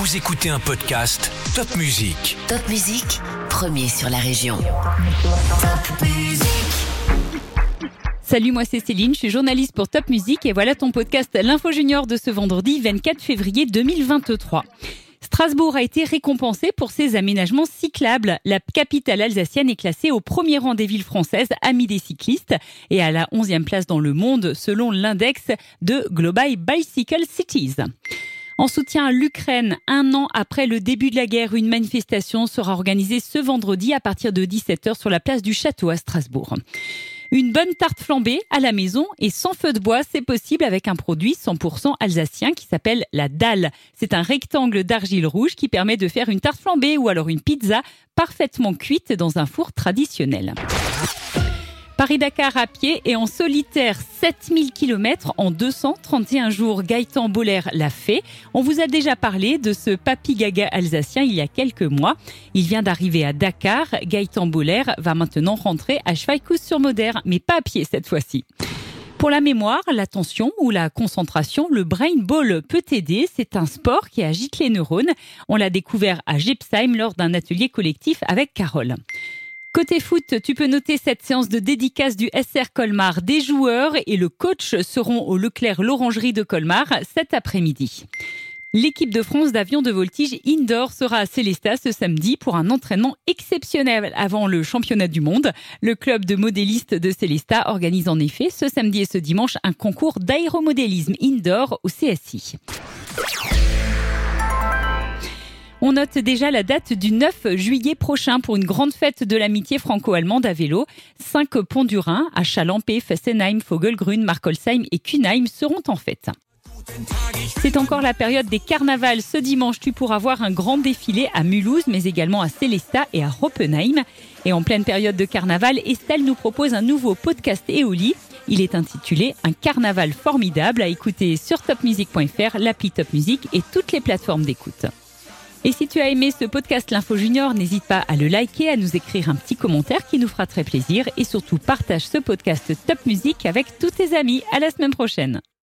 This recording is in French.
Vous écoutez un podcast Top Music. Top Musique, premier sur la région. Top Musique. Salut, moi c'est Céline, je suis journaliste pour Top Music et voilà ton podcast L'Info Junior de ce vendredi 24 février 2023. Strasbourg a été récompensée pour ses aménagements cyclables. La capitale alsacienne est classée au premier rang des villes françaises amies des cyclistes et à la 11e place dans le monde selon l'index de Global Bicycle Cities. En soutien à l'Ukraine, un an après le début de la guerre, une manifestation sera organisée ce vendredi à partir de 17h sur la place du Château à Strasbourg. Une bonne tarte flambée à la maison et sans feu de bois, c'est possible avec un produit 100% alsacien qui s'appelle la dalle. C'est un rectangle d'argile rouge qui permet de faire une tarte flambée ou alors une pizza parfaitement cuite dans un four traditionnel. Paris-Dakar à pied et en solitaire 7000 km en 231 jours. Gaëtan Boller l'a fait. On vous a déjà parlé de ce papy gaga alsacien il y a quelques mois. Il vient d'arriver à Dakar. Gaëtan Boller va maintenant rentrer à Schweikous-sur-Moder, mais pas à pied cette fois-ci. Pour la mémoire, l'attention ou la concentration, le brain ball peut aider. C'est un sport qui agite les neurones. On l'a découvert à Gipsheim lors d'un atelier collectif avec Carole. Côté foot, tu peux noter cette séance de dédicace du SR Colmar. Des joueurs et le coach seront au Leclerc l'Orangerie de Colmar cet après-midi. L'équipe de France d'avion de voltige indoor sera à Célestat ce samedi pour un entraînement exceptionnel avant le championnat du monde. Le club de modélistes de Célestat organise en effet ce samedi et ce dimanche un concours d'aéromodélisme indoor au CSI. On note déjà la date du 9 juillet prochain pour une grande fête de l'amitié franco-allemande à vélo. Cinq ponts du Rhin à Chalampé, Fessenheim, Vogelgrün, Markolsheim et Kunheim seront en fête. C'est encore la période des carnavals. Ce dimanche, tu pourras voir un grand défilé à Mulhouse, mais également à Célestat et à Roppenheim. Et en pleine période de carnaval, Estelle nous propose un nouveau podcast Eoli. Il est intitulé Un carnaval formidable à écouter sur topmusic.fr, l'appli Top Music et toutes les plateformes d'écoute. Et si tu as aimé ce podcast L'Info Junior, n'hésite pas à le liker, à nous écrire un petit commentaire qui nous fera très plaisir et surtout partage ce podcast Top Music avec tous tes amis. À la semaine prochaine.